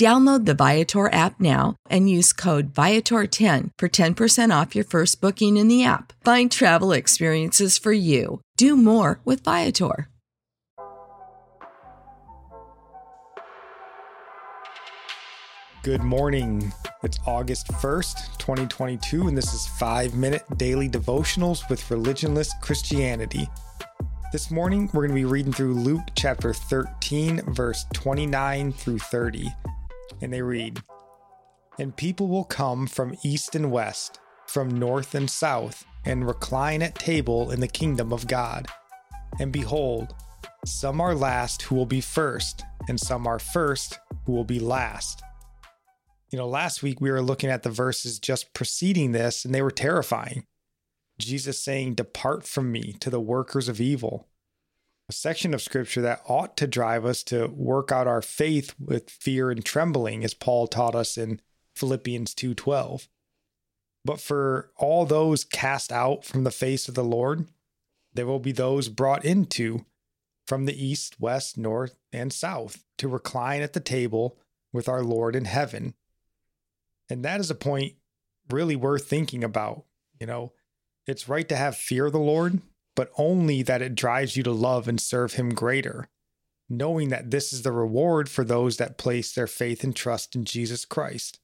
Download the Viator app now and use code Viator10 for 10% off your first booking in the app. Find travel experiences for you. Do more with Viator. Good morning. It's August 1st, 2022, and this is 5 Minute Daily Devotionals with Religionless Christianity. This morning, we're going to be reading through Luke chapter 13, verse 29 through 30 and they read And people will come from east and west, from north and south, and recline at table in the kingdom of God. And behold, some are last who will be first, and some are first who will be last. You know, last week we were looking at the verses just preceding this, and they were terrifying. Jesus saying, Depart from me to the workers of evil a section of scripture that ought to drive us to work out our faith with fear and trembling as Paul taught us in Philippians 2:12. But for all those cast out from the face of the Lord, there will be those brought into from the east, west, north, and south to recline at the table with our Lord in heaven. And that is a point really worth thinking about. You know, it's right to have fear of the Lord, but only that it drives you to love and serve Him greater, knowing that this is the reward for those that place their faith and trust in Jesus Christ.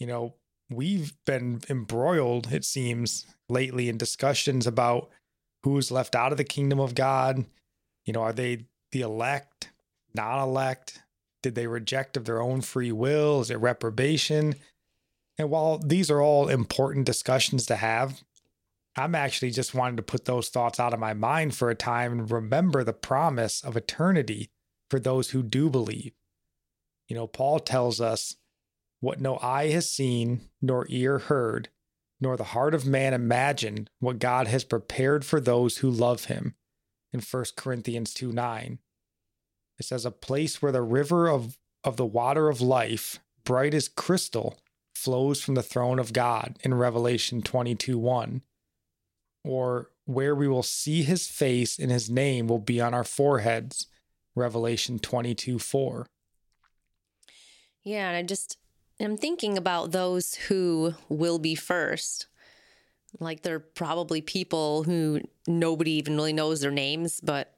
You know, we've been embroiled, it seems, lately in discussions about who's left out of the kingdom of God. You know, are they the elect, non elect? Did they reject of their own free will? Is it reprobation? And while these are all important discussions to have, I'm actually just wanting to put those thoughts out of my mind for a time and remember the promise of eternity for those who do believe. You know, Paul tells us what no eye has seen, nor ear heard, nor the heart of man imagined what God has prepared for those who love him in 1 Corinthians 2 9. It says, A place where the river of, of the water of life, bright as crystal, flows from the throne of God in Revelation 22 1 or where we will see his face and his name will be on our foreheads. Revelation 22 4. Yeah, and I just I'm thinking about those who will be first. Like they're probably people who nobody even really knows their names, but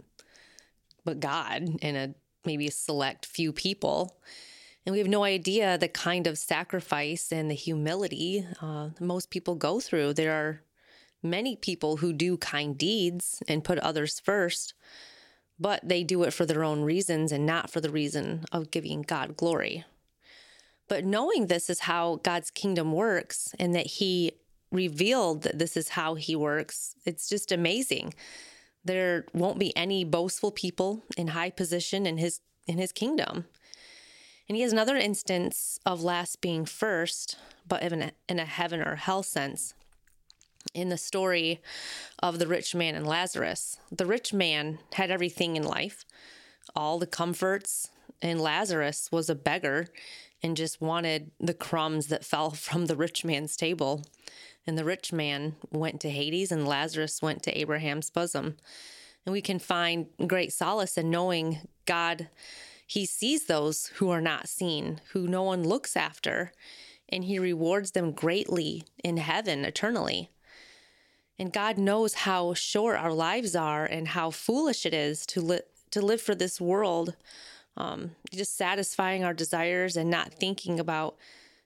but God and a maybe a select few people. And we have no idea the kind of sacrifice and the humility uh, most people go through. There are many people who do kind deeds and put others first, but they do it for their own reasons and not for the reason of giving God glory. But knowing this is how God's kingdom works and that He revealed that this is how He works, it's just amazing. There won't be any boastful people in high position in His in His kingdom. And he has another instance of last being first, but in a, in a heaven or hell sense in the story of the rich man and Lazarus. The rich man had everything in life, all the comforts, and Lazarus was a beggar and just wanted the crumbs that fell from the rich man's table. And the rich man went to Hades, and Lazarus went to Abraham's bosom. And we can find great solace in knowing God He sees those who are not seen, who no one looks after, and He rewards them greatly in heaven eternally. And God knows how short our lives are and how foolish it is to, li- to live for this world, um, just satisfying our desires and not thinking about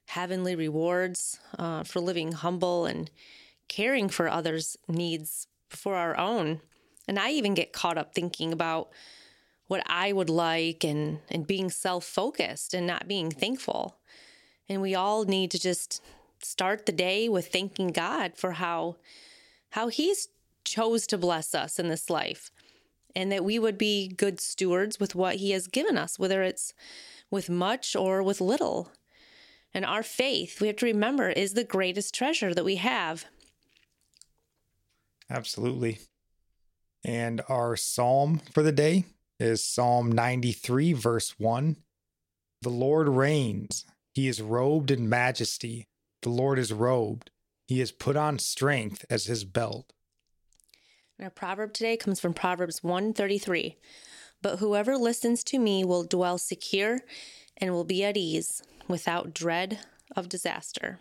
heavenly rewards uh, for living humble and caring for others' needs before our own. And I even get caught up thinking about what I would like and, and being self focused and not being thankful. And we all need to just start the day with thanking God for how how he's chose to bless us in this life and that we would be good stewards with what he has given us whether it's with much or with little. And our faith, we have to remember, is the greatest treasure that we have. Absolutely. And our psalm for the day is Psalm 93, verse 1. The Lord reigns. He is robed in majesty. The Lord is robed. He has put on strength as his belt. our proverb today comes from Proverbs 133. But whoever listens to me will dwell secure and will be at ease without dread of disaster.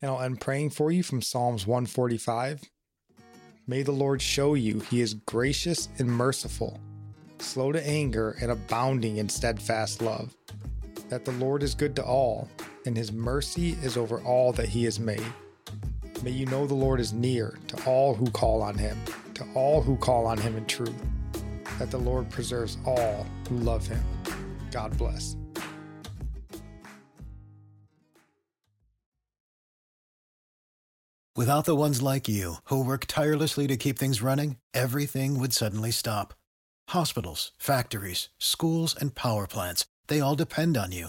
And I'll end praying for you from Psalms 145. May the Lord show you he is gracious and merciful, slow to anger and abounding in steadfast love. That the Lord is good to all, and his mercy is over all that he has made. May you know the Lord is near to all who call on him, to all who call on him in truth. That the Lord preserves all who love him. God bless. Without the ones like you, who work tirelessly to keep things running, everything would suddenly stop. Hospitals, factories, schools, and power plants, they all depend on you.